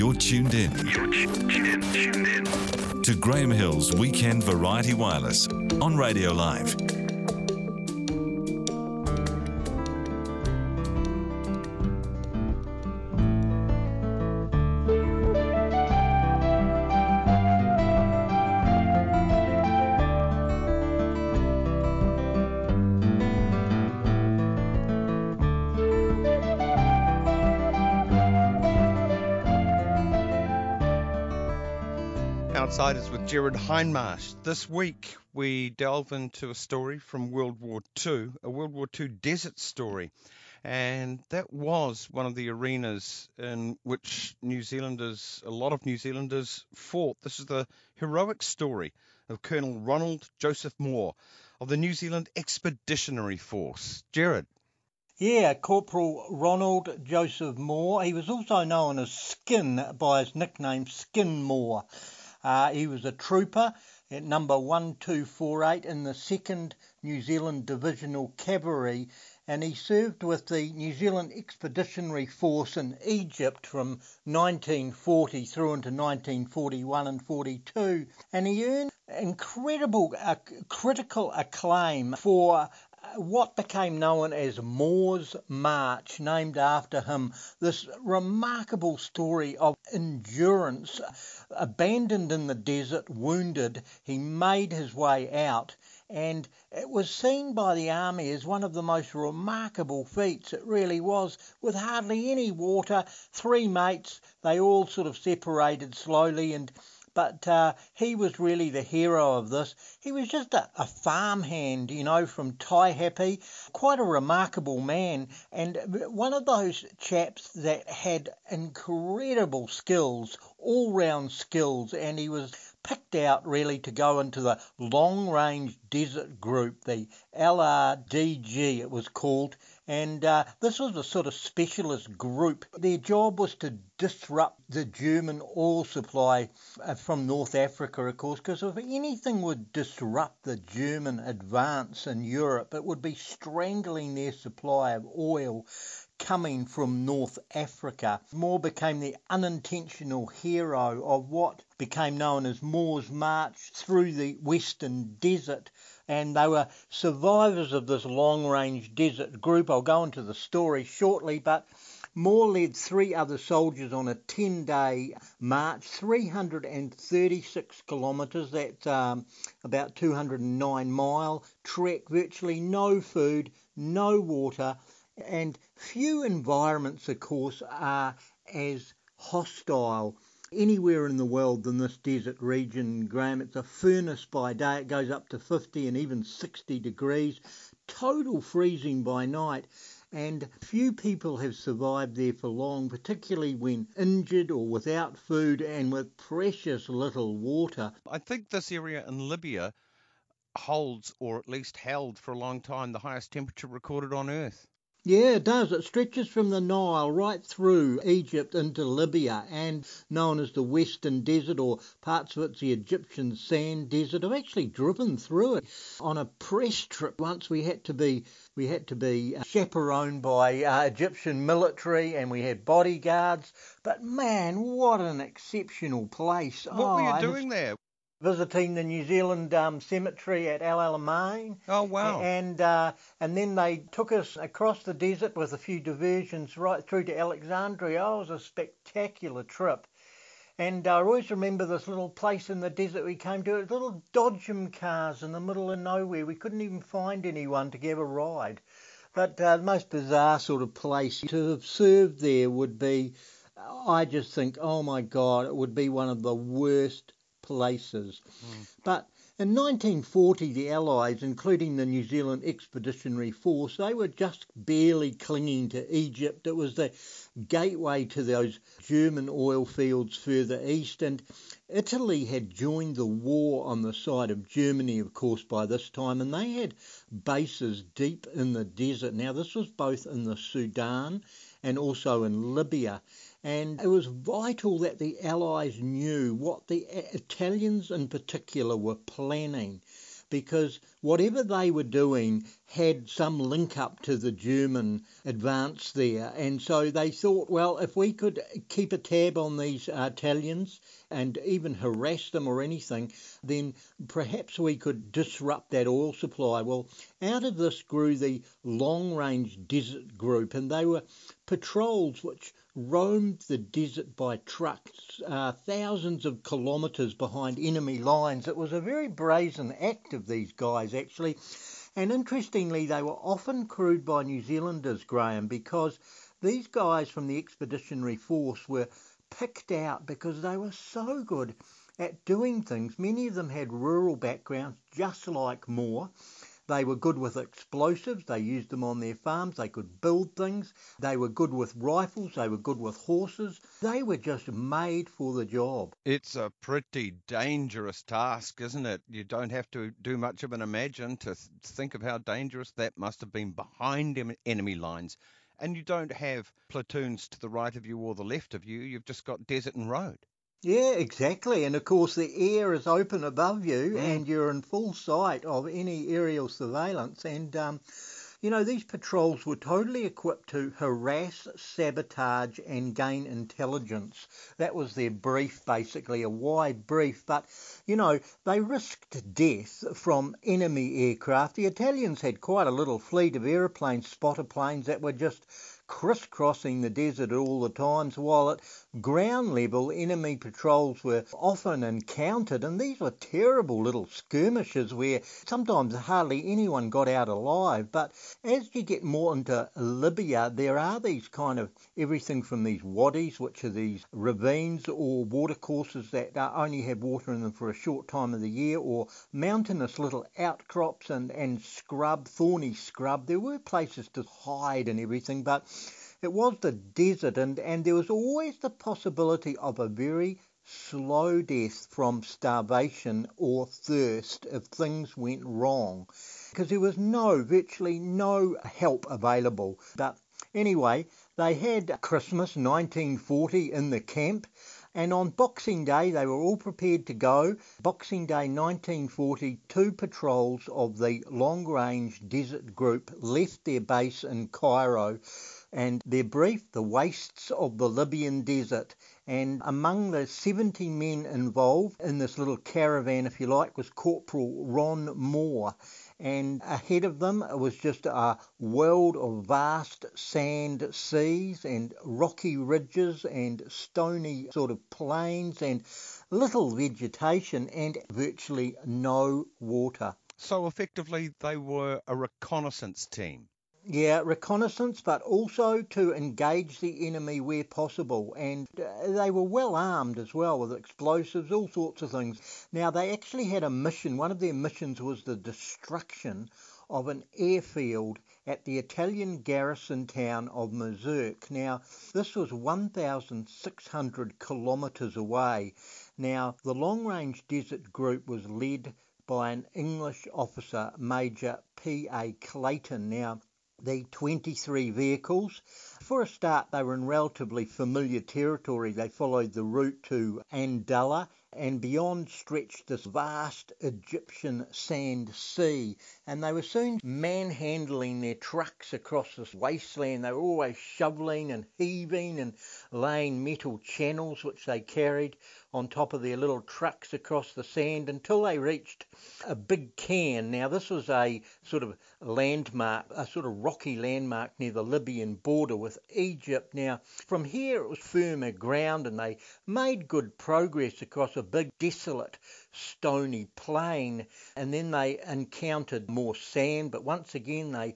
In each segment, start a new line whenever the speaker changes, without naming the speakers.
You're tuned in. You're tuned in. Tuned in. To Graham Hill's Weekend Variety Wireless on Radio Live.
With Gerard Hindmarsh. This week we delve into a story from World War II, a World War II desert story. And that was one of the arenas in which New Zealanders, a lot of New Zealanders fought. This is the heroic story of Colonel Ronald Joseph Moore of the New Zealand Expeditionary Force. Gerard.
Yeah, Corporal Ronald Joseph Moore. He was also known as Skin by his nickname Skin Moore. Uh, he was a trooper at number 1248 in the 2nd New Zealand Divisional Cavalry and he served with the New Zealand Expeditionary Force in Egypt from 1940 through into 1941 and 42 and he earned incredible uh, critical acclaim for what became known as Moore's March, named after him. This remarkable story of endurance. Abandoned in the desert, wounded, he made his way out. And it was seen by the army as one of the most remarkable feats. It really was. With hardly any water, three mates, they all sort of separated slowly and but uh, he was really the hero of this. He was just a, a farmhand, you know, from Taihape. quite a remarkable man, and one of those chaps that had incredible skills, all round skills, and he was picked out really to go into the long range desert group, the LRDG it was called, and uh, this was a sort of specialist group. Their job was to disrupt the German oil supply uh, from North Africa, of course, because if anything would disrupt the German advance in Europe, it would be strangling their supply of oil coming from North Africa. Moore became the unintentional hero of what became known as Moore's March through the Western Desert and they were survivors of this long range desert group. I'll go into the story shortly, but Moore led three other soldiers on a 10 day march, 336 kilometres, that's um, about 209 mile trek, virtually no food, no water, and few environments, of course, are as hostile anywhere in the world than this desert region, Graham. It's a furnace by day, it goes up to 50 and even 60 degrees, total freezing by night. And few people have survived there for long, particularly when injured or without food and with precious little water.
I think this area in Libya holds, or at least held for a long time, the highest temperature recorded on Earth.
Yeah, it does. It stretches from the Nile right through Egypt into Libya and known as the Western Desert or parts of it's the Egyptian Sand Desert. I've actually driven through it on a press trip once. We had to be we had to be uh, chaperoned by uh, Egyptian military and we had bodyguards. But man, what an exceptional place!
What oh, were you doing there?
Visiting the New Zealand um, cemetery at El Alamein.
Oh wow!
And uh, and then they took us across the desert with a few diversions right through to Alexandria. Oh, it was a spectacular trip. And I always remember this little place in the desert we came to. It little Dodgem cars in the middle of nowhere. We couldn't even find anyone to give a ride. But uh, the most bizarre sort of place to have served there would be, I just think, oh my God, it would be one of the worst places. Mm. But in 1940, the Allies, including the New Zealand Expeditionary Force, they were just barely clinging to Egypt. It was the gateway to those German oil fields further east, and Italy had joined the war on the side of Germany, of course, by this time, and they had bases deep in the desert. Now, this was both in the Sudan and also in Libya. And it was vital that the Allies knew what the Italians in particular were planning because whatever they were doing had some link up to the German advance there. And so they thought, well, if we could keep a tab on these Italians and even harass them or anything, then perhaps we could disrupt that oil supply. Well, out of this grew the long range desert group, and they were patrols which roamed the desert by trucks, uh, thousands of kilometres behind enemy lines. It was a very brazen act of these guys, actually. And interestingly, they were often crewed by New Zealanders, Graham, because these guys from the Expeditionary Force were picked out because they were so good at doing things. Many of them had rural backgrounds, just like Moore. They were good with explosives. They used them on their farms. They could build things. They were good with rifles. They were good with horses. They were just made for the job.
It's a pretty dangerous task, isn't it? You don't have to do much of an imagine to think of how dangerous that must have been behind enemy lines and you don't have platoons to the right of you or the left of you. You've just got desert and road.
Yeah, exactly. And of course, the air is open above you, mm. and you're in full sight of any aerial surveillance. And um, you know, these patrols were totally equipped to harass, sabotage, and gain intelligence. That was their brief, basically, a wide brief. But, you know, they risked death from enemy aircraft. The Italians had quite a little fleet of aeroplanes, spotter planes, that were just crisscrossing the desert at all the times, while at ground level enemy patrols were often encountered, and these were terrible little skirmishes where sometimes hardly anyone got out alive. But as you get more into Libya, there are these kind of everything from these wadis, which are these ravines or watercourses that only have water in them for a short time of the year, or mountainous little outcrops and, and scrub, thorny scrub. There were places to hide and everything, but it was the desert, and, and there was always the possibility of a very slow death from starvation or thirst if things went wrong because there was no, virtually no help available. But anyway, they had Christmas 1940 in the camp. And on Boxing Day, they were all prepared to go. Boxing Day 1940, two patrols of the long range desert group left their base in Cairo and they're briefed the wastes of the Libyan desert. And among the 70 men involved in this little caravan, if you like, was Corporal Ron Moore. And ahead of them was just a world of vast sand seas and rocky ridges and stony sort of plains and little vegetation and virtually no water.
So effectively, they were a reconnaissance team.
Yeah, reconnaissance, but also to engage the enemy where possible. And uh, they were well armed as well with explosives, all sorts of things. Now, they actually had a mission. One of their missions was the destruction of an airfield at the Italian garrison town of Mazurk. Now, this was 1,600 kilometres away. Now, the long range desert group was led by an English officer, Major P.A. Clayton. Now, the 23 vehicles. For a start, they were in relatively familiar territory. They followed the route to Ain Dalla and beyond stretched this vast Egyptian sand sea. And they were soon manhandling their trucks across this wasteland. They were always shoveling and heaving and laying metal channels which they carried on top of their little trucks across the sand until they reached a big cairn. Now, this was a sort of landmark, a sort of rocky landmark near the Libyan border with Egypt. Now, from here it was firmer ground and they made good progress across a big, desolate, stony plain. And then they encountered more sand, but once again they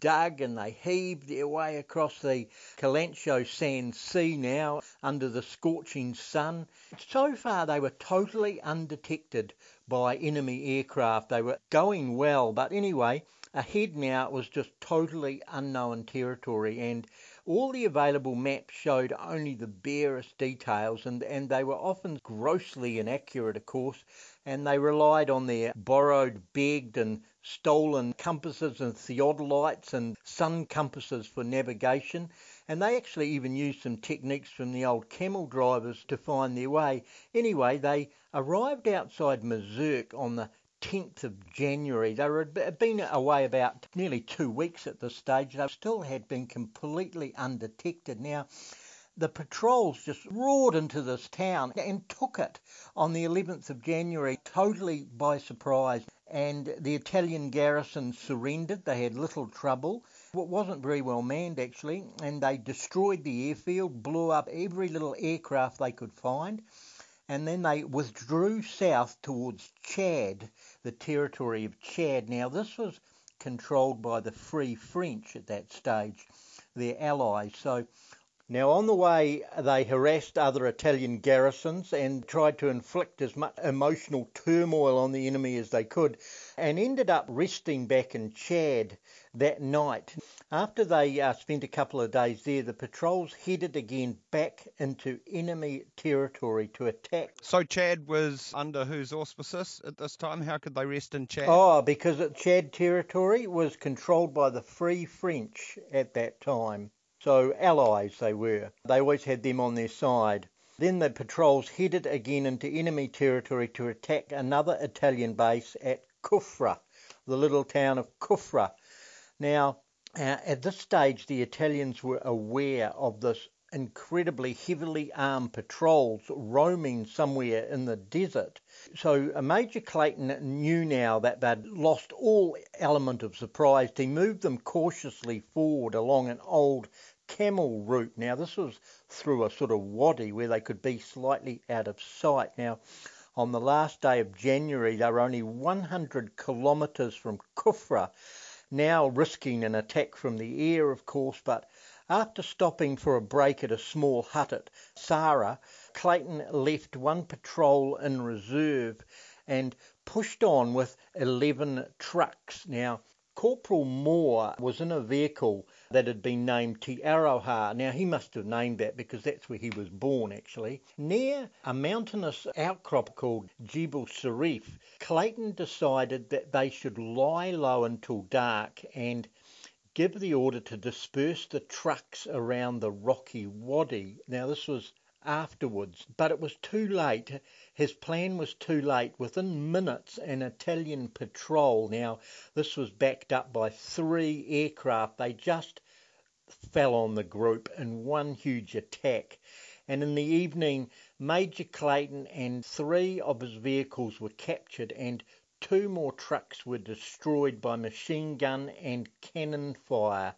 dug and they heaved their way across the Kalansho Sand Sea now under the scorching sun. So far, they were totally undetected by enemy aircraft. They were going well, but anyway, ahead now was just totally unknown territory and all the available maps showed only the barest details and, and they were often grossly inaccurate, of course, and they relied on their borrowed, begged, and stolen compasses and theodolites and sun compasses for navigation. And they actually even used some techniques from the old camel drivers to find their way. Anyway, they arrived outside Mazurk on the 10th of January. They had been away about nearly two weeks at this stage. They still had been completely undetected. Now, the patrols just roared into this town and took it on the 11th of January, totally by surprise. And the Italian garrison surrendered. They had little trouble. It wasn't very well manned, actually, and they destroyed the airfield, blew up every little aircraft they could find, and then they withdrew south towards Chad, the territory of Chad. Now, this was controlled by the Free French at that stage, their allies. So now, on the way, they harassed other Italian garrisons and tried to inflict as much emotional turmoil on the enemy as they could, and ended up resting back in Chad that night. After they uh, spent a couple of days there, the patrols headed again back into enemy territory to attack.
So, Chad was under whose auspices at this time? How could they rest in Chad?
Oh, because Chad territory was controlled by the Free French at that time. So allies they were. They always had them on their side. Then the patrols headed again into enemy territory to attack another Italian base at Kufra, the little town of Kufra. Now, uh, at this stage, the Italians were aware of this incredibly heavily armed patrols roaming somewhere in the desert. So Major Clayton knew now that they'd lost all element of surprise. He moved them cautiously forward along an old camel route. Now, this was through a sort of wadi where they could be slightly out of sight. Now, on the last day of January, they were only 100 kilometres from Kufra, now risking an attack from the air, of course, but after stopping for a break at a small hut at Sarra, Clayton left one patrol in reserve and pushed on with 11 trucks. Now, Corporal Moore was in a vehicle that had been named Te. Now, he must have named that because that's where he was born, actually. Near a mountainous outcrop called Jebel Sharif, Clayton decided that they should lie low until dark and give the order to disperse the trucks around the rocky wadi. Now, this was afterwards, but it was too late. His plan was too late. Within minutes, an Italian patrol, now this was backed up by three aircraft, they just fell on the group in one huge attack. And in the evening, Major Clayton and three of his vehicles were captured, and two more trucks were destroyed by machine gun and cannon fire.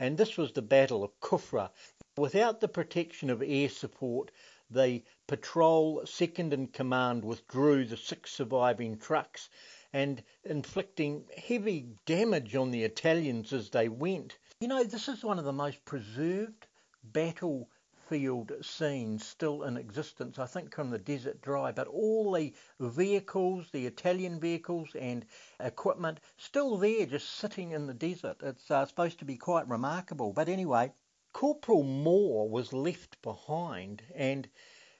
And this was the Battle of Kufra. Without the protection of air support, the patrol second in command withdrew the six surviving trucks and inflicting heavy damage on the Italians as they went. You know, this is one of the most preserved battlefield scenes still in existence, I think, from the Desert Dry. But all the vehicles, the Italian vehicles and equipment, still there, just sitting in the desert. It's uh, supposed to be quite remarkable. But anyway, Corporal Moore was left behind, and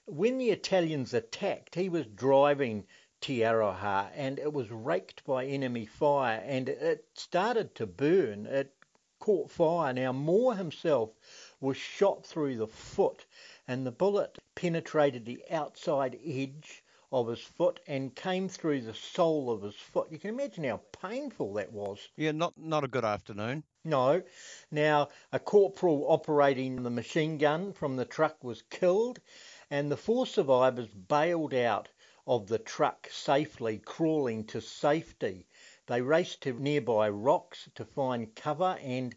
when the Italians attacked, he was driving Te Aroha, and it was raked by enemy fire, and it started to burn. It caught fire. Now, Moore himself was shot through the foot, and the bullet penetrated the outside edge of his foot and came through the sole of his foot. You can imagine how painful that was.
Yeah, not not a good afternoon.
No. Now, a corporal operating the machine gun from the truck was killed, and the four survivors bailed out of the truck safely, crawling to safety. They raced to nearby rocks to find cover, and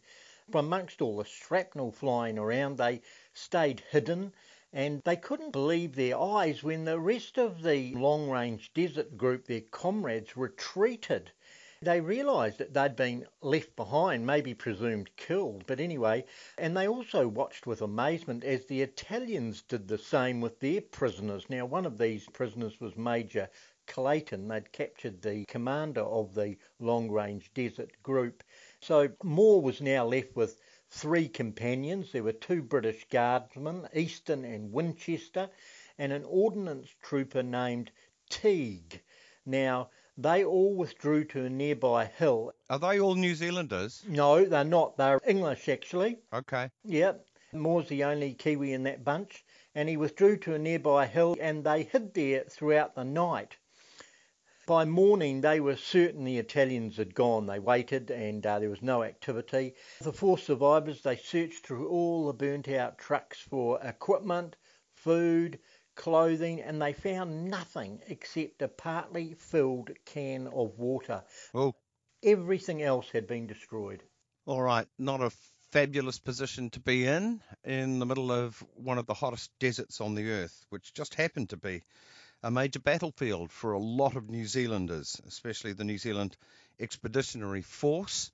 from amongst all the shrapnel flying around, they stayed hidden and they couldn't believe their eyes when the rest of the long range desert group, their comrades, retreated. They realised that they'd been left behind, maybe presumed killed, but anyway, and they also watched with amazement as the Italians did the same with their prisoners. Now, one of these prisoners was Major Clayton. They'd captured the commander of the long range desert group. So Moore was now left with three companions. There were two British guardsmen, Easton and Winchester, and an ordnance trooper named Teague. Now, they all withdrew to a nearby hill.
Are they all New Zealanders?
No, they're not. They're English, actually.
Okay.
Yep. Moore's the only Kiwi in that bunch. And he withdrew to a nearby hill and they hid there throughout the night. By morning, they were certain the Italians had gone. They waited and uh, there was no activity. The four survivors, they searched through all the burnt out trucks for equipment, food, clothing, and they found nothing except a partly filled can of water.
Oh.
Everything else had been destroyed.
All right, not a fabulous position to be in, in the middle of one of the hottest deserts on the earth, which just happened to be a major battlefield for a lot of New Zealanders, especially the New Zealand Expeditionary Force.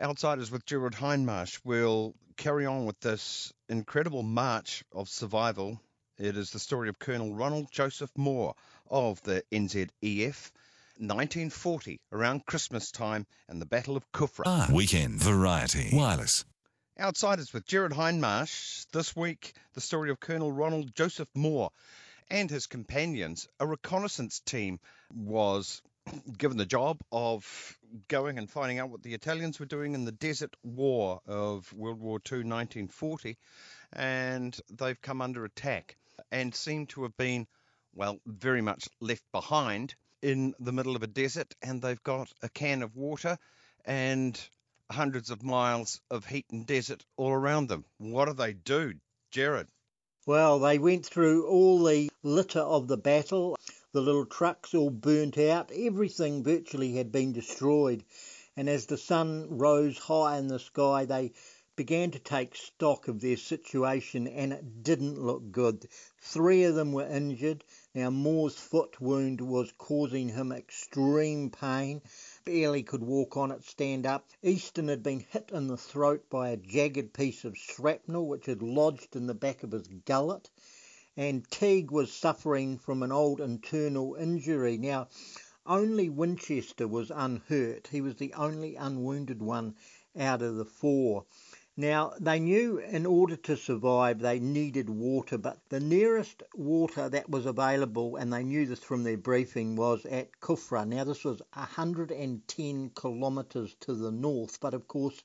Outsiders with Gerard Hindmarsh will carry on with this incredible march of survival. It is the story of Colonel Ronald Joseph Moore of the NZEF 1940, around Christmas time, and the Battle of Kufra.
Ah, weekend Variety Wireless.
Outsiders with Gerard Hindmarsh. This week, the story of Colonel Ronald Joseph Moore and his companions. A reconnaissance team was given the job of going and finding out what the Italians were doing in the Desert War of World War II, 1940, and they've come under attack and seem to have been, well, very much left behind in the middle of a desert and they've got a can of water and hundreds of miles of heat and desert all around them. What do they do, Gerard?
Well, they went through all the litter of the battle, the little trucks all burnt out, everything virtually had been destroyed. And as the sun rose high in the sky, they began to take stock of their situation and it didn't look good. Three of them were injured. Now, Moore's foot wound was causing him extreme pain. Barely could walk on it, stand up. Easton had been hit in the throat by a jagged piece of shrapnel which had lodged in the back of his gullet. And Teague was suffering from an old internal injury. Now, only Winchester was unhurt. He was the only unwounded one out of the four. Now, they knew in order to survive they needed water, but the nearest water that was available, and they knew this from their briefing, was at Kufra. Now, this was 110 kilometres to the north, but of course,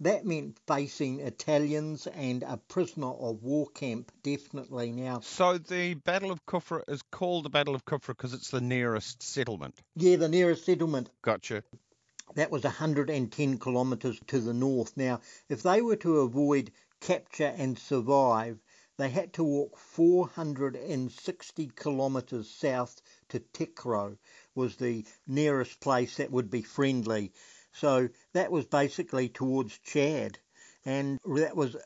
that meant facing Italians and a prisoner of war camp, definitely. Now,
so the Battle of Kufra is called the Battle of Kufra because it's the nearest settlement.
Yeah, the nearest settlement.
Gotcha.
That was 110 kilometres to the north. Now, if they were to avoid capture and survive, they had to walk 460 kilometres south to Tekro, was the nearest place that would be friendly. So that was basically towards Chad, and that was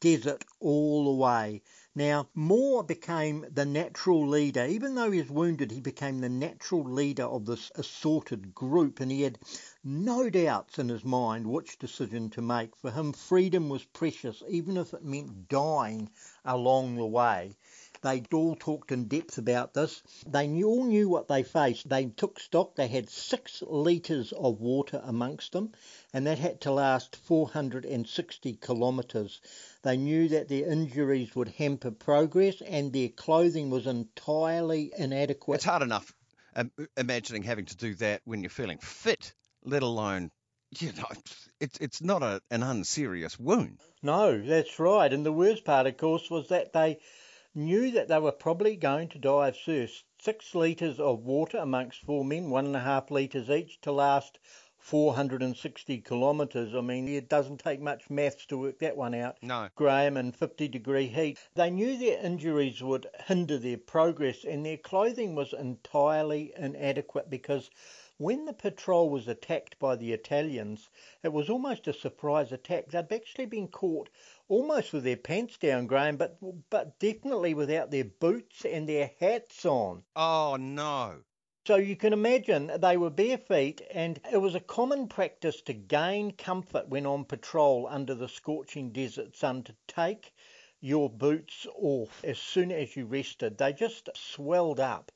desert all the way. Now, Moore became the natural leader. Even though he was wounded, he became the natural leader of this assorted group, and he had no doubts in his mind which decision to make. For him, freedom was precious, even if it meant dying along the way. They all talked in depth about this. They knew, all knew what they faced. They took stock. They had six litres of water amongst them, and that had to last 460 kilometres. They knew that their injuries would hamper progress, and their clothing was entirely inadequate.
It's hard enough um, imagining having to do that when you're feeling fit, let alone you know, it's it's not a, an unserious wound.
No, that's right. And the worst part, of course, was that they knew that they were probably going to die of thirst. Six litres of water amongst four men, one and a half litres each, to last 460 kilometres. I mean, it doesn't take much maths to work that one out.
No.
Graham in 50 degree heat. They knew their injuries would hinder their progress, and their clothing was entirely inadequate because when the patrol was attacked by the Italians, it was almost a surprise attack. They'd actually been caught almost with their pants down, Graham, but but definitely without their boots and their hats on.
Oh no.
So you can imagine they were bare feet, and it was a common practice to gain comfort when on patrol under the scorching desert sun to take your boots off as soon as you rested. They just swelled up.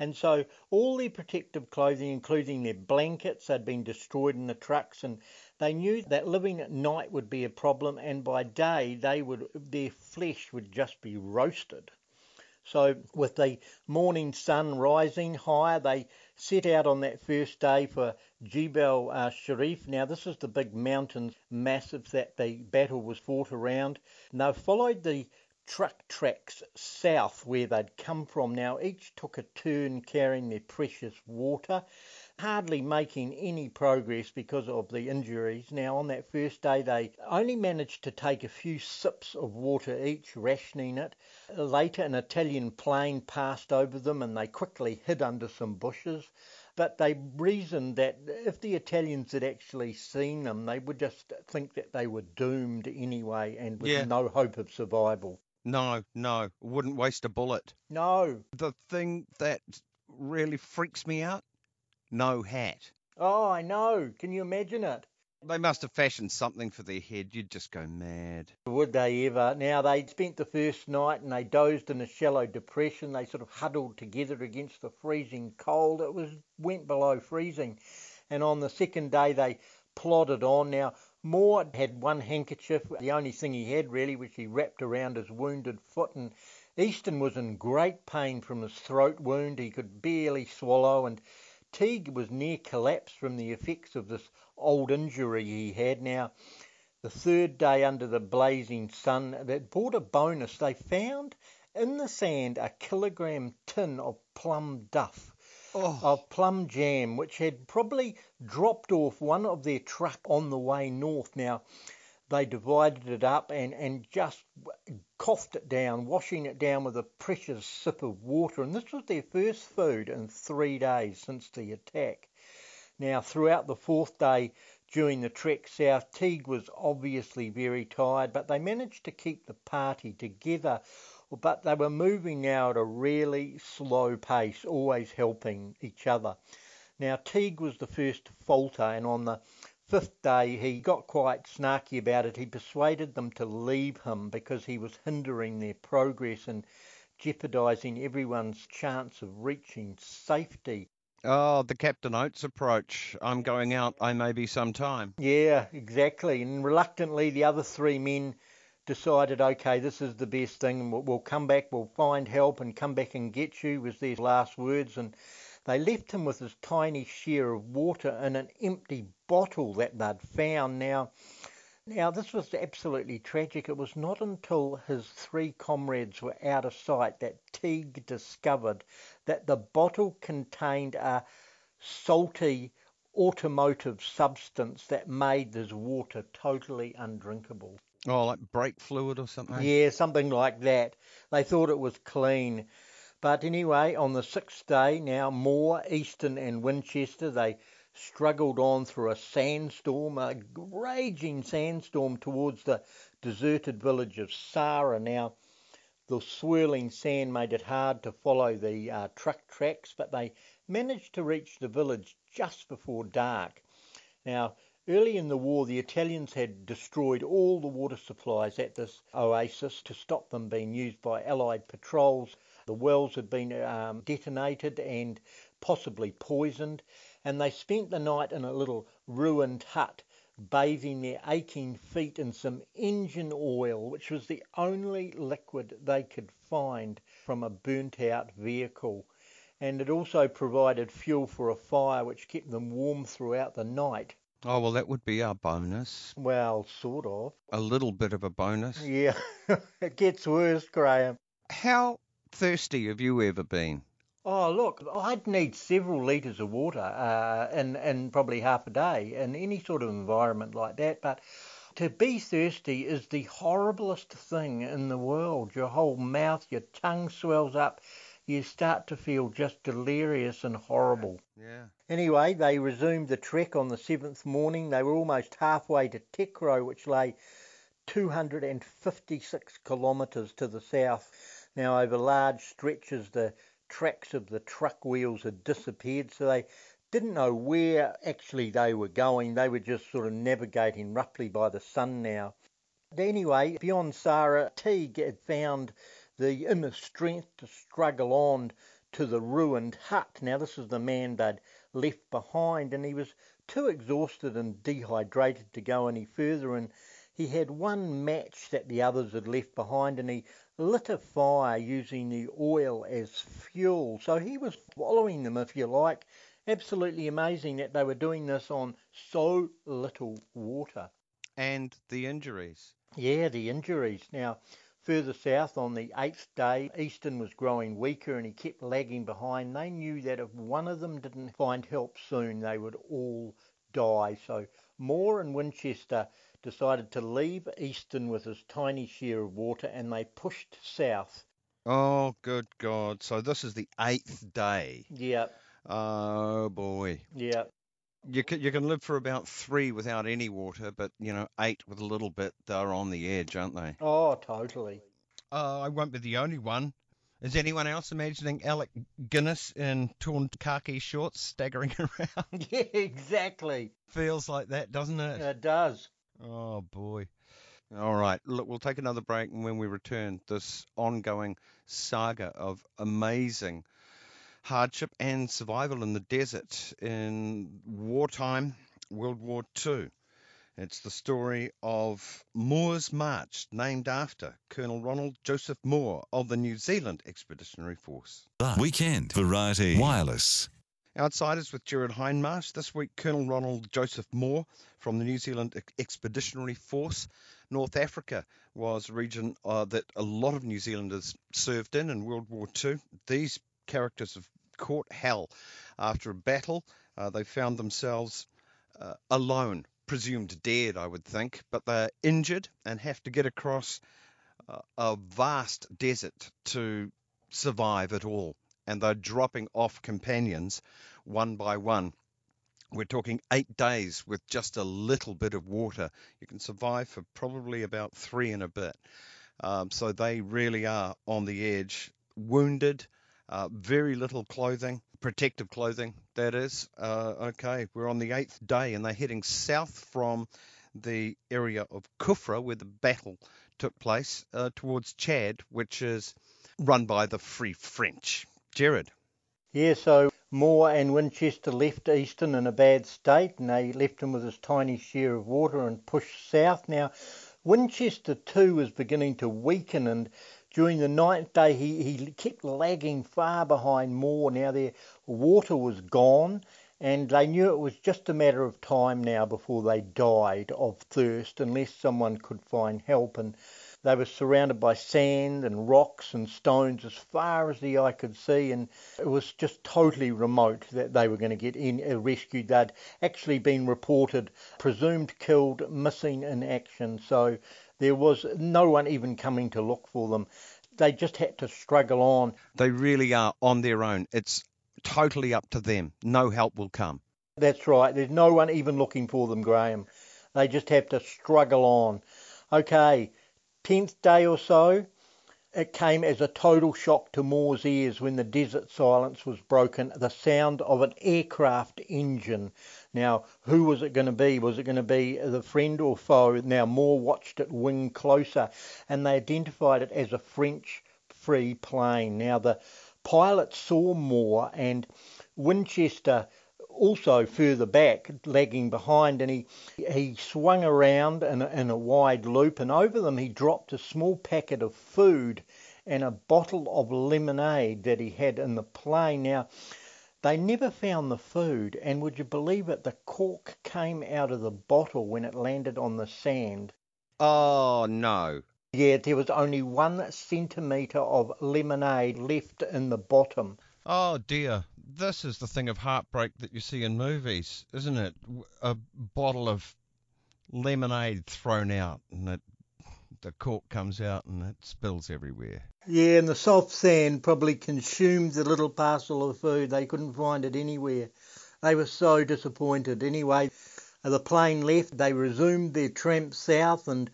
And so all their protective clothing, including their blankets, had been destroyed in the trucks, and they knew that living at night would be a problem, and by day they would their flesh would just be roasted. So with the morning sun rising higher, they set out on that first day for Jebel uh, Sharif. Now this is the big mountain massif that the battle was fought around. And they followed the truck tracks south where they'd come from. Now, each took a turn carrying their precious water, hardly making any progress because of the injuries. Now, on that first day, they only managed to take a few sips of water each, rationing it. Later, an Italian plane passed over them and they quickly hid under some bushes but they reasoned that if the Italians had actually seen them, they would just think that they were doomed anyway and with
Yeah.
no hope of survival.
No, no, wouldn't waste a bullet.
No.
The thing that really freaks me out no hat.
Oh, I know. Can you imagine it?
They must have fashioned something for their head. You'd just go mad.
Would they ever? Now, they'd spent the first night and they dozed in a shallow depression. They sort of huddled together against the freezing cold. It was went below freezing. And on the second day, they plodded on. Now, Moore had one handkerchief, the only thing he had really, which he wrapped around his wounded foot. And Easton was in great pain from his throat wound. He could barely swallow. And Teague was near collapse from the effects of this old injury he had. Now, the third day under the blazing sun that brought a bonus. They found in the sand a kilogram tin of plum duff,
Oh,
of plum jam, which had probably dropped off one of their truck on the way north. Now, they divided it up and, and just coughed it down, washing it down with a precious sip of water. And this was their first food in three days since the attack. Now, throughout the fourth day during the trek south, Teague was obviously very tired, but they managed to keep the party together. But they were moving now at a really slow pace, always helping each other. Now, Teague was the first to falter, and on the fifth day he got quite snarky about it. He persuaded them to leave him because he was hindering their progress and jeopardising everyone's chance of reaching safety.
oh, the Captain Oates approach. I'm going out. I may be some time.
Yeah, exactly. And reluctantly, the other three men decided, okay, this is the best thing. and We'll, we'll come back, we'll find help, and come back and get you. Was their last words, and they left him with his tiny share of water in an empty bottle that they'd found. Now, now this was absolutely tragic. It was not until his three comrades were out of sight that Teague discovered that the bottle contained a salty automotive substance that made this water totally undrinkable.
Oh, like brake fluid or something?
Yeah, something like that. They thought it was clean. But anyway, on the sixth day, now Moore, Easton, and Winchester, they struggled on through a sandstorm, a raging sandstorm towards the deserted village of Sarra. Now, the swirling sand made it hard to follow the uh, truck tracks, but they managed to reach the village just before dark. Now, early in the war, the Italians had destroyed all the water supplies at this oasis to stop them being used by Allied patrols. The wells had been um, detonated and possibly poisoned, and they spent the night in a little ruined hut, bathing their aching feet in some engine oil, which was the only liquid they could find from a burnt out vehicle. And it also provided fuel for a fire which kept them warm throughout the night.
Oh, well, that would be our bonus.
Well, sort of.
A little bit of a bonus.
Yeah, it gets worse, Graham.
How thirsty have you ever been?
Oh, look, I'd need several litres of water uh, in, in probably half a day in any sort of environment like that. But to be thirsty is the horriblest thing in the world. Your whole mouth, your tongue swells up. You start to feel just delirious and horrible.
Yeah.
Anyway, they resumed the trek on the seventh morning. They were almost halfway to Tekro, which lay 256 kilometres to the south. Now, over large stretches, the tracks of the truck wheels had disappeared, so they didn't know where actually they were going. They were just sort of navigating roughly by the sun now. Anyway, beyond Sarra, Teague had found the inner strength to struggle on to the ruined hut. Now, this is the man they'd left behind, and he was too exhausted and dehydrated to go any further. And he had one match that the others had left behind, and he lit a fire using the oil as fuel. So he was following them, if you like. Absolutely amazing that they were doing this on so little water.
And the injuries.
Yeah, the injuries. Now, Further south on the eighth day, Easton was growing weaker and he kept lagging behind. They knew that if one of them didn't find help soon, they would all die. So Moore and Winchester decided to leave Easton with his tiny share of water and they pushed south.
Oh, good God. So this is the eighth day.
Yeah.
Oh, boy.
Yeah.
You can, you can live for about three without any water, but, you know, eight with a little bit, they're on the edge, aren't they?
Oh, totally.
Uh, I won't be the only one. Is anyone else imagining Alec Guinness in torn khaki shorts staggering around?
yeah, exactly.
Feels like that, doesn't it?
It does.
Oh, boy. All right. Look, we'll take another break, and when we return, this ongoing saga of amazing hardship and survival in the desert in wartime, World War II. It's the story of Moore's March, named after Colonel Ronald Joseph Moore of the New Zealand Expeditionary Force.
Weekend Variety Wireless.
Outsiders with Gerard Hindmarsh. This week, Colonel Ronald Joseph Moore from the New Zealand Expeditionary Force. North Africa was a region uh, that a lot of New Zealanders served in in World War II. These characters have caught hell after a battle. Uh, they found themselves uh, alone, presumed dead, I would think, but they're injured and have to get across uh, a vast desert to survive at all. And they're dropping off companions one by one. We're talking eight days with just a little bit of water. You can survive for probably about three and a bit. Um, so they really are on the edge, wounded, uh, very little clothing, protective clothing, that is. Uh, okay, we're on the eighth day and they're heading south from the area of Kufra, where the battle took place, uh, towards Chad, which is run by the Free French. Gerard.
Yeah, so Moore and Winchester left Easton in a bad state and they left him with his tiny share of water and pushed south. Now, Winchester too was beginning to weaken and during the ninth day, he, he kept lagging far behind Moore. Now, their water was gone, and they knew it was just a matter of time now before they died of thirst unless someone could find help. And they were surrounded by sand and rocks and stones as far as the eye could see, and it was just totally remote that they were going to get in uh, rescued. They'd actually been reported presumed killed, missing in action. So there was no one even coming to look for them. They just had to struggle on.
They really are on their own. It's totally up to them. No help will come.
That's right. There's no one even looking for them, Graham. They just have to struggle on. Okay, 10th day or so, it came as a total shock to Moore's ears when the desert silence was broken. The sound of an aircraft engine. Now, who was it going to be? Was it going to be the friend or foe? Now, Moore watched it wing closer and they identified it as a French free plane. Now, the pilot saw Moore and Winchester also further back, lagging behind, and he he swung around in a, in a wide loop, and over them he dropped a small packet of food and a bottle of lemonade that he had in the plane. Now, they never found the food, and would you believe it, the cork came out of the bottle when it landed on the sand.
Oh no.
Yeah, there was only one centimetre of lemonade left in the bottom.
Oh dear this is the thing of heartbreak that you see in movies, isn't it? A bottle of lemonade thrown out and it, the cork comes out and it spills everywhere.
Yeah, and the soft sand probably consumed the little parcel of food. They couldn't find it anywhere. They were so disappointed. Anyway, the plane left. They resumed their tramp south and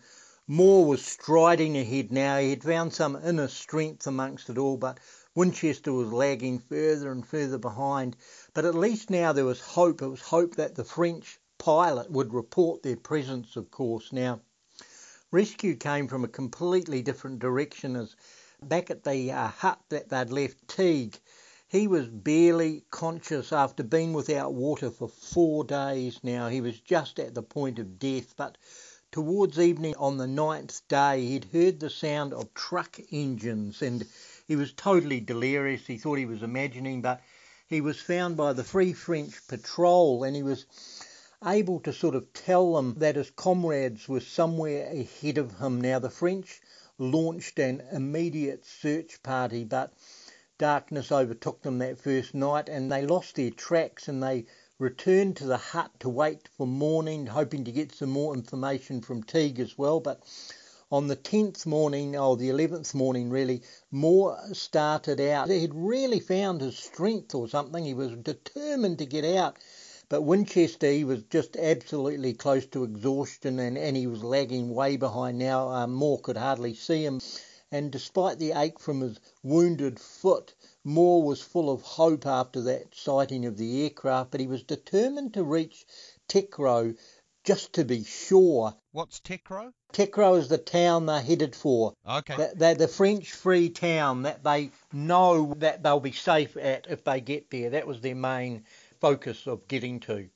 Moore was striding ahead now. He had found some inner strength amongst it all, but Winchester was lagging further and further behind, but at least now there was hope. It was hope that the French pilot would report their presence, of course. Now, rescue came from a completely different direction as back at the uh, hut that they'd left Teague. He was barely conscious after being without water for four days now. He was just at the point of death, but towards evening on the ninth day, he'd heard the sound of truck engines and he was totally delirious. He thought he was imagining, but he was found by the Free French patrol and he was able to sort of tell them that his comrades were somewhere ahead of him. Now, the French launched an immediate search party, but darkness overtook them that first night and they lost their tracks and they returned to the hut to wait for morning, hoping to get some more information from Teague as well. But on the 10th morning, or the 11th morning really, Moore started out. He had really found his strength or something. He was determined to get out. But Winchester, he was just absolutely close to exhaustion and, and he was lagging way behind now. Um, Moore could hardly see him. And despite the ache from his wounded foot, Moore was full of hope after that sighting of the aircraft, but he was determined to reach Tekro just to be sure.
What's Tekro?
Tekro is the town they're headed for.
Okay.
They're the French free town that they know that they'll be safe at if they get there. That was their main focus of getting to.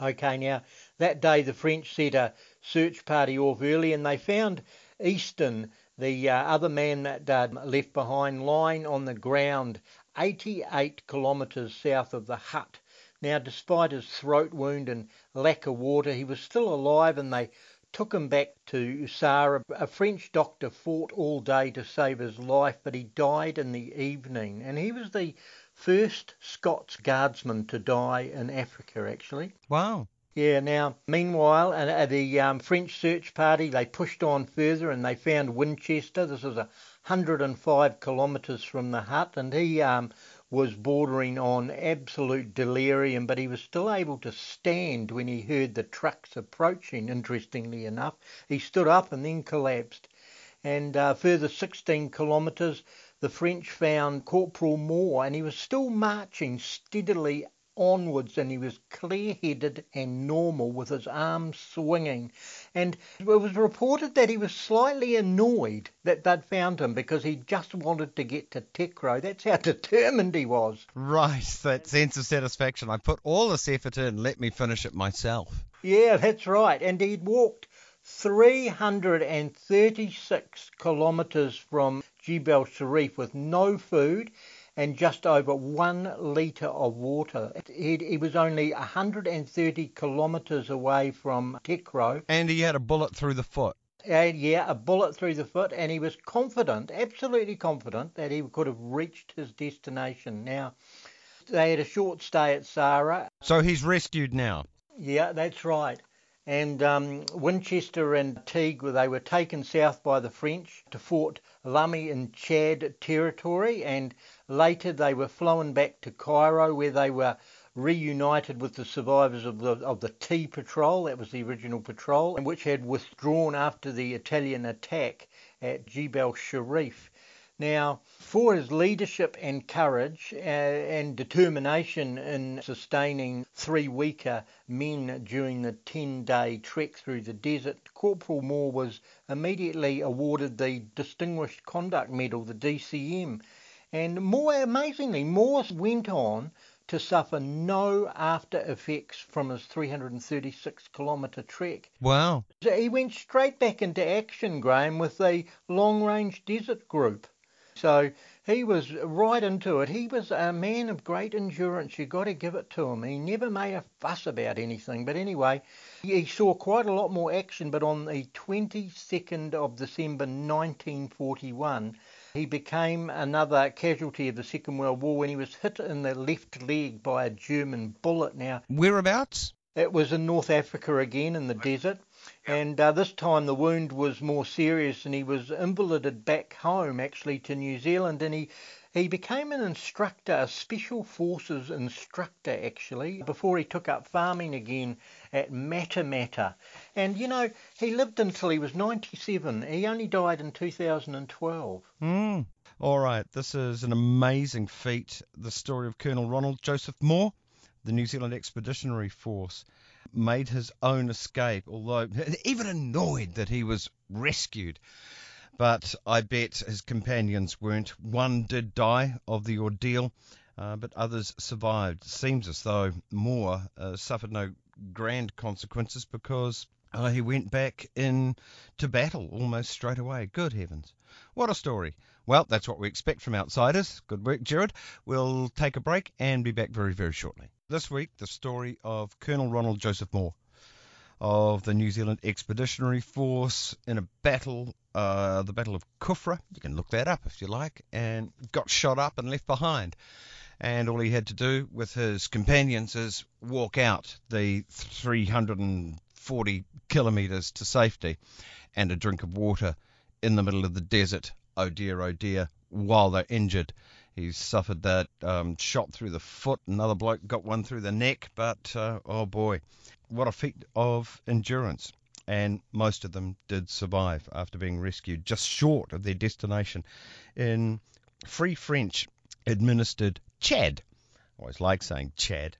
Okay, now that day the French set a search party off early and they found Easton the uh, other man that uh, left behind lying on the ground 88 kilometres south of the hut. Now, despite his throat wound and lack of water, he was still alive and they took him back to Usara. A French doctor fought all day to save his life, but he died in the evening. And he was the first Scots guardsman to die in Africa, actually.
Wow.
Yeah, now, meanwhile, uh, the um, French search party, they pushed on further and they found Winchester. This is 105 kilometres from the hut, and he um, was bordering on absolute delirium, but he was still able to stand when he heard the trucks approaching, interestingly enough. He stood up and then collapsed. And uh, further 16 kilometres, the French found Corporal Moore, and he was still marching steadily onwards and he was clear headed and normal with his arms swinging. And it was reported that he was slightly annoyed that they'd found him because he just wanted to get to Tekro. That's how determined he was.
Right, that sense of satisfaction. I put all this effort in, let me finish it myself.
Yeah, that's right. And he'd walked 336 kilometres from Jebel Sharif with no food and just over one litre of water. He, he was only 130 kilometres away from Tekro.
And he had a bullet through the foot.
And yeah, a bullet through the foot, and he was confident, absolutely confident, that he could have reached his destination. Now, they had a short stay at Sarra.
So he's rescued now.
Yeah, that's right. And um, Winchester and Teague, they were taken south by the French to Fort Lamy in Chad territory, and Later, they were flown back to Cairo, where they were reunited with the survivors of the of the T Patrol. That was the original patrol, and which had withdrawn after the Italian attack at Jebel Sharif. Now, for his leadership and courage uh, and determination in sustaining three weaker men during the 10 day trek through the desert, Corporal Moore was immediately awarded the Distinguished Conduct Medal, the DCM. And more amazingly, Morse went on to suffer no after effects from his 336 kilometre trek.
Wow.
So he went straight back into action, Graham, with the long range desert group. So he was right into it. He was a man of great endurance. You've got to give it to him. He never made a fuss about anything. But anyway, he saw quite a lot more action. But on the 22nd of December 1941, he became another casualty of the Second World War when he was hit in the left leg by a German bullet. Now,
whereabouts?
It was in North Africa again in the desert. And uh, this time the wound was more serious and he was invalided back home actually to New Zealand and he he became an instructor, a special forces instructor actually, before he took up farming again at Matamata. And you know, he lived until he was 97. He only died in 2012.
Mm. All right, this is an amazing feat. The story of Colonel Ronald Joseph Moore, the New Zealand Expeditionary Force, made his own escape, although even annoyed that he was rescued but I bet his companions weren't. One did die of the ordeal, uh, but others survived. Seems as though Moore uh, suffered no grand consequences because uh, he went back in to battle almost straight away. Good heavens. What a story. Well, that's what we expect from outsiders. Good work, Gerard. We'll take a break and be back very, very shortly. This week, the story of Colonel Ronald Joseph Moore of the New Zealand Expeditionary Force in a battle uh, the Battle of Kufra. You can look that up if you like, and got shot up and left behind. And all he had to do with his companions is walk out the 340 kilometres to safety and a drink of water in the middle of the desert. Oh dear, oh dear, while they're injured. He suffered that um, shot through the foot. Another bloke got one through the neck, but uh, oh boy, what a feat of endurance and most of them did survive after being rescued just short of their destination in Free French administered Chad. I always like saying Chad.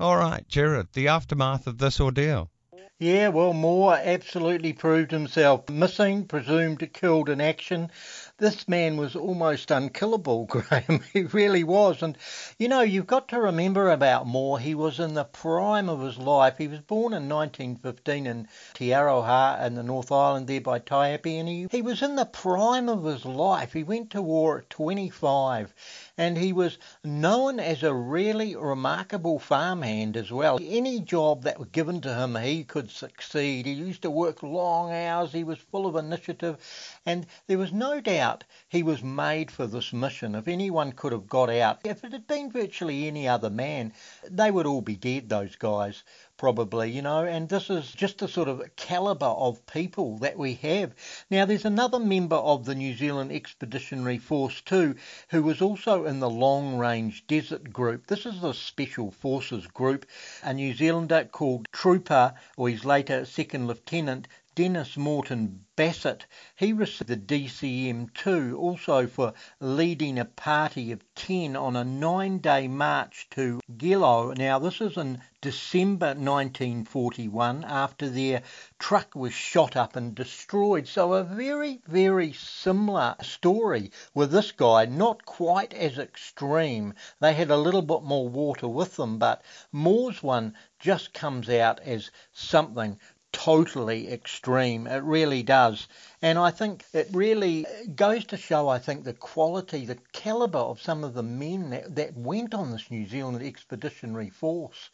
All right, Gerard, the aftermath of this ordeal.
Yeah, well, Moore absolutely proved himself missing, presumed killed in action this man was almost unkillable, Graham. He really was. And, you know, you've got to remember about Moore. He was in the prime of his life. He was born in 1915 in Te in the North Island there by Taihape. And he, he was in the prime of his life. He went to war at 25 and he was known as a really remarkable farmhand as well. Any job that was given to him, he could succeed. He used to work long hours, he was full of initiative, and there was no doubt he was made for this mission. If anyone could have got out, if it had been virtually any other man, they would all be dead, those guys probably, you know, and this is just the sort of calibre of people that we have. Now, there's another member of the New Zealand Expeditionary Force too, who was also in the Long Range Desert Group. This is the Special Forces Group, a New Zealander called Trooper, or he's later Second Lieutenant Dennis Morton Bassett. He received the DCM 2 also for leading a party of 10 on a nine day march to Gilo. Now, this is in December 1941 after their truck was shot up and destroyed. So, a very, very similar story with this guy, not quite as extreme. They had a little bit more water with them, but Moore's one just comes out as something totally extreme. It really does. And I think it really goes to show, I think, the quality, the calibre of some of the men that, that went on this New Zealand expeditionary force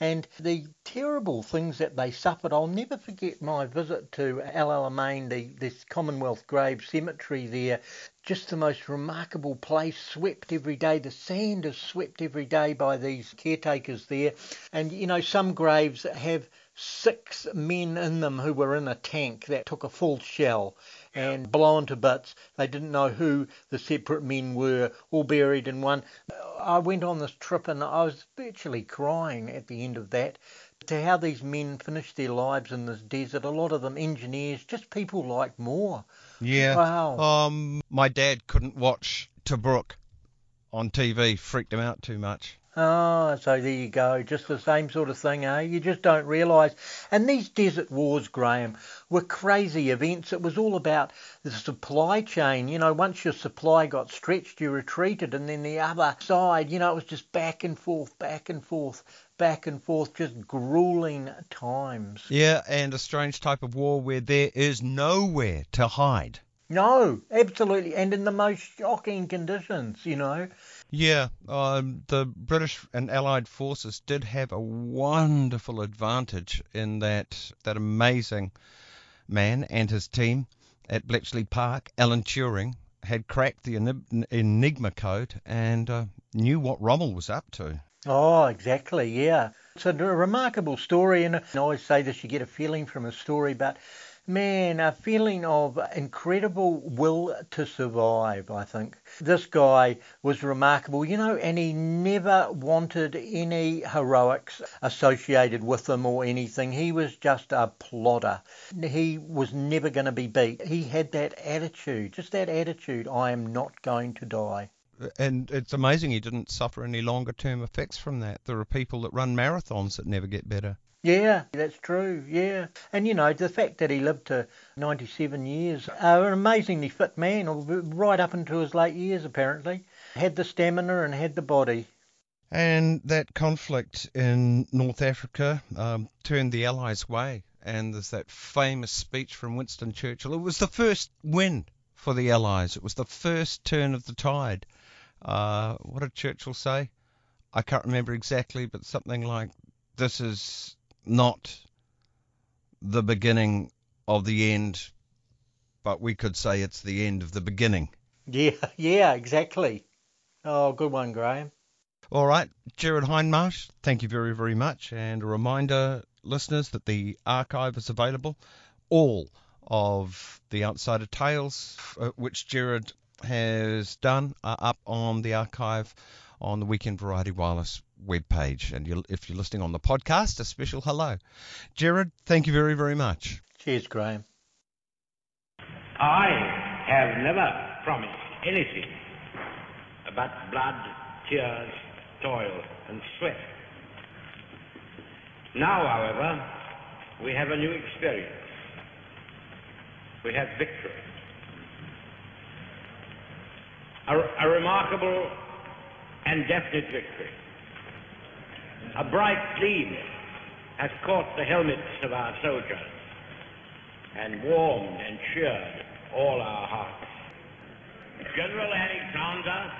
and the terrible things that they suffered. I'll never forget my visit to El Alamein, the, this Commonwealth Grave Cemetery there. Just the most remarkable place, swept every day. The sand is swept every day by these caretakers there. And, you know, some graves have six men in them who were in a tank that took a full shell and blown to bits. They didn't know who the separate men were, all buried in one. I went on this trip and I was virtually crying at the end of that to how these men finished their lives in this desert. A lot of them engineers, just people like Moore.
Yeah.
Wow.
Um, my dad couldn't watch Tobruk on TV, freaked him out too much.
Oh, so there you go. Just the same sort of thing, eh? You just don't realise. And these desert wars, Graham, were crazy events. It was all about the supply chain. You know, once your supply got stretched, you retreated, and then the other side, you know, it was just back and forth, back and forth, back and forth, just grueling times.
Yeah, and a strange type of war where there is nowhere to hide.
No, absolutely, and in the most shocking conditions, you know.
Yeah, um, the British and Allied forces did have a wonderful advantage in that that amazing man and his team at Bletchley Park, Alan Turing, had cracked the Enigma code and uh, knew what Rommel was up to.
Oh, exactly, yeah. It's a remarkable story, and I always say this you get a feeling from a story, but man, a feeling of incredible will to survive, I think. This guy was remarkable, you know, and he never wanted any heroics associated with him or anything. He was just a plodder. He was never going to be beat. He had that attitude, just that attitude I am not going to die
and it's amazing he didn't suffer any longer term effects from that. There are people that run marathons that never get better.
Yeah, that's true. Yeah. And, you know, the fact that he lived to 97 years, uh, an amazingly fit man, right up into his late years, apparently. Had the stamina and had the body.
And that conflict in North Africa um, turned the Allies' way. And there's that famous speech from Winston Churchill. It was the first win for the Allies, it was the first turn of the tide. Uh, what did Churchill say? I can't remember exactly, but something like this is not the beginning of the end, but we could say it's the end of the beginning.
Yeah, yeah, exactly. Oh, good one, Graham.
All right, Gerard Hindmarsh, thank you very, very much. And a reminder, listeners, that the archive is available. All of the Outsider Tales, uh, which Gerard has done, are up on the archive on the Weekend Variety Wireless webpage. And you if you're listening on the podcast, a special hello. Gerard, thank you very, very much.
Cheers, Graham.
I have never promised anything but blood, tears, toil, and sweat. Now, however, we have a new experience. We have victory. A, a remarkable and definite victory. A bright gleam has caught the helmets of our soldiers and warmed and cheered all our hearts. General Alexander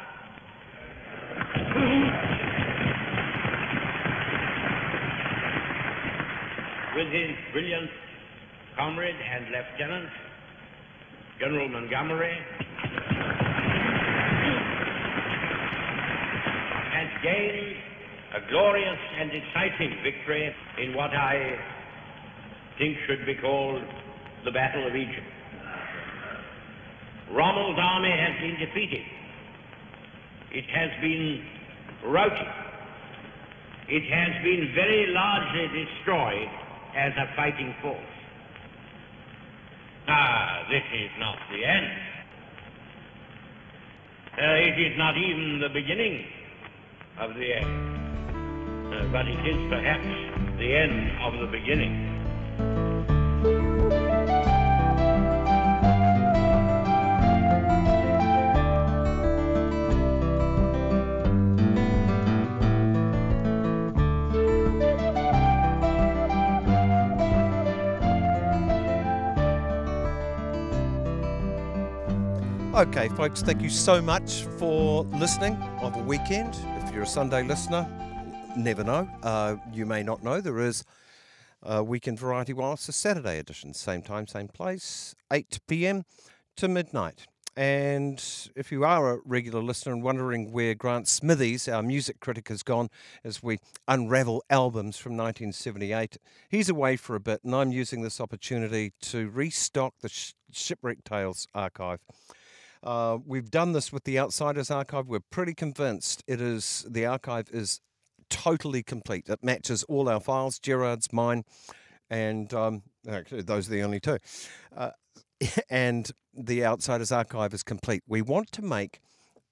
with his brilliant comrade and lieutenant, General Montgomery, has gained a glorious and exciting victory in what I think should be called the Battle of Egypt. Rommel's army has been defeated. It has been routed. It has been very largely destroyed as a fighting force. Ah, this is not the end. Uh, it is not even the beginning of the end. Uh, but it is perhaps the end of the beginning.
Okay, folks, thank you so much for listening of a weekend. You're a Sunday listener, never know. Uh, you may not know there is a Weekend Variety Wireless, a Saturday edition, same time, same place, 8 p.m. to midnight. And if you are a regular listener and wondering where Grant Smithies, our music critic, has gone as we unravel albums from 1978, he's away for a bit, and I'm using this opportunity to restock the Shipwreck Tales archive. Uh, we've done this with the Outsiders archive. We're pretty convinced it is the archive is totally complete. It matches all our files, Gerard's, mine, and um, actually those are the only two. Uh, and the Outsiders archive is complete. We want to make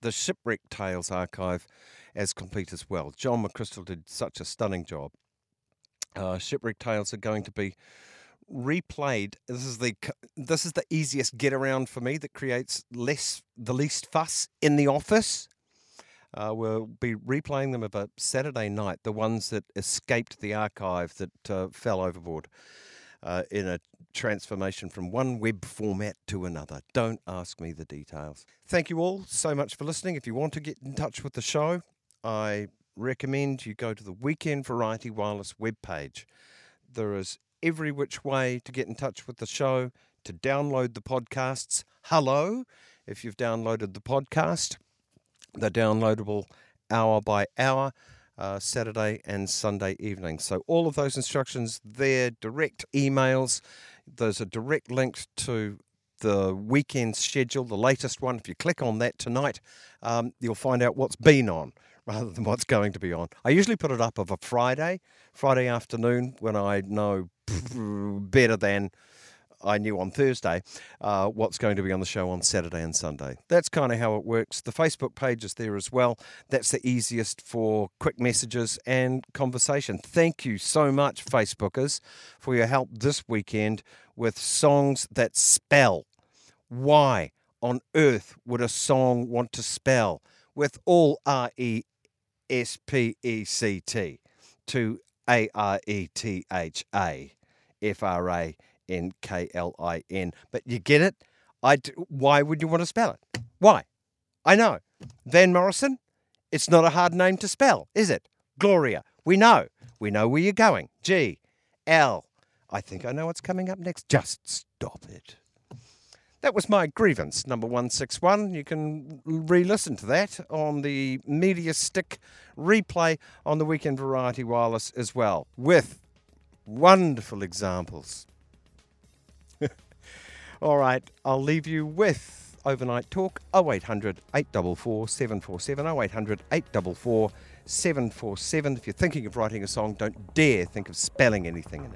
the Shipwreck Tales archive as complete as well. John McChrystal did such a stunning job. Uh, Shipwreck Tales are going to be replayed. This is the this is the easiest get around for me that creates less the least fuss in the office. Uh, we'll be replaying them of a Saturday night, the ones that escaped the archive that uh, fell overboard uh, in a transformation from one web format to another. Don't ask me the details. Thank you all so much for listening. If you want to get in touch with the show, I recommend you go to the Weekend Variety Wireless webpage. There is every which way to get in touch with the show, to download the podcasts. Hello, if you've downloaded the podcast, they're downloadable hour by hour. Uh, Saturday and Sunday evening. So, all of those instructions there, direct emails. There's a direct link to the weekend schedule, the latest one. If you click on that tonight, um, you'll find out what's been on rather than what's going to be on. I usually put it up of a Friday, Friday afternoon when I know better than I knew on Thursday uh, what's going to be on the show on Saturday and Sunday. That's kind of how it works. The Facebook page is there as well. That's the easiest for quick messages and conversation. Thank you so much, Facebookers, for your help this weekend with songs that spell. Why on earth would a song want to spell with all R E S P E C T to A R E T H A F R A N K L I N. But you get it? I d- why would you want to spell it? Why? I know. Van Morrison, it's not a hard name to spell, is it? Gloria, we know. We know where you're going. G, L. I think I know what's coming up next. Just stop it. That was my grievance, number 161. You can re listen to that on the Media Stick replay on the Weekend Variety Wireless as well, with wonderful examples. All right, I'll leave you with overnight talk 0800 844 747 0800 844 747. If you're thinking of writing a song, don't dare think of spelling anything in it.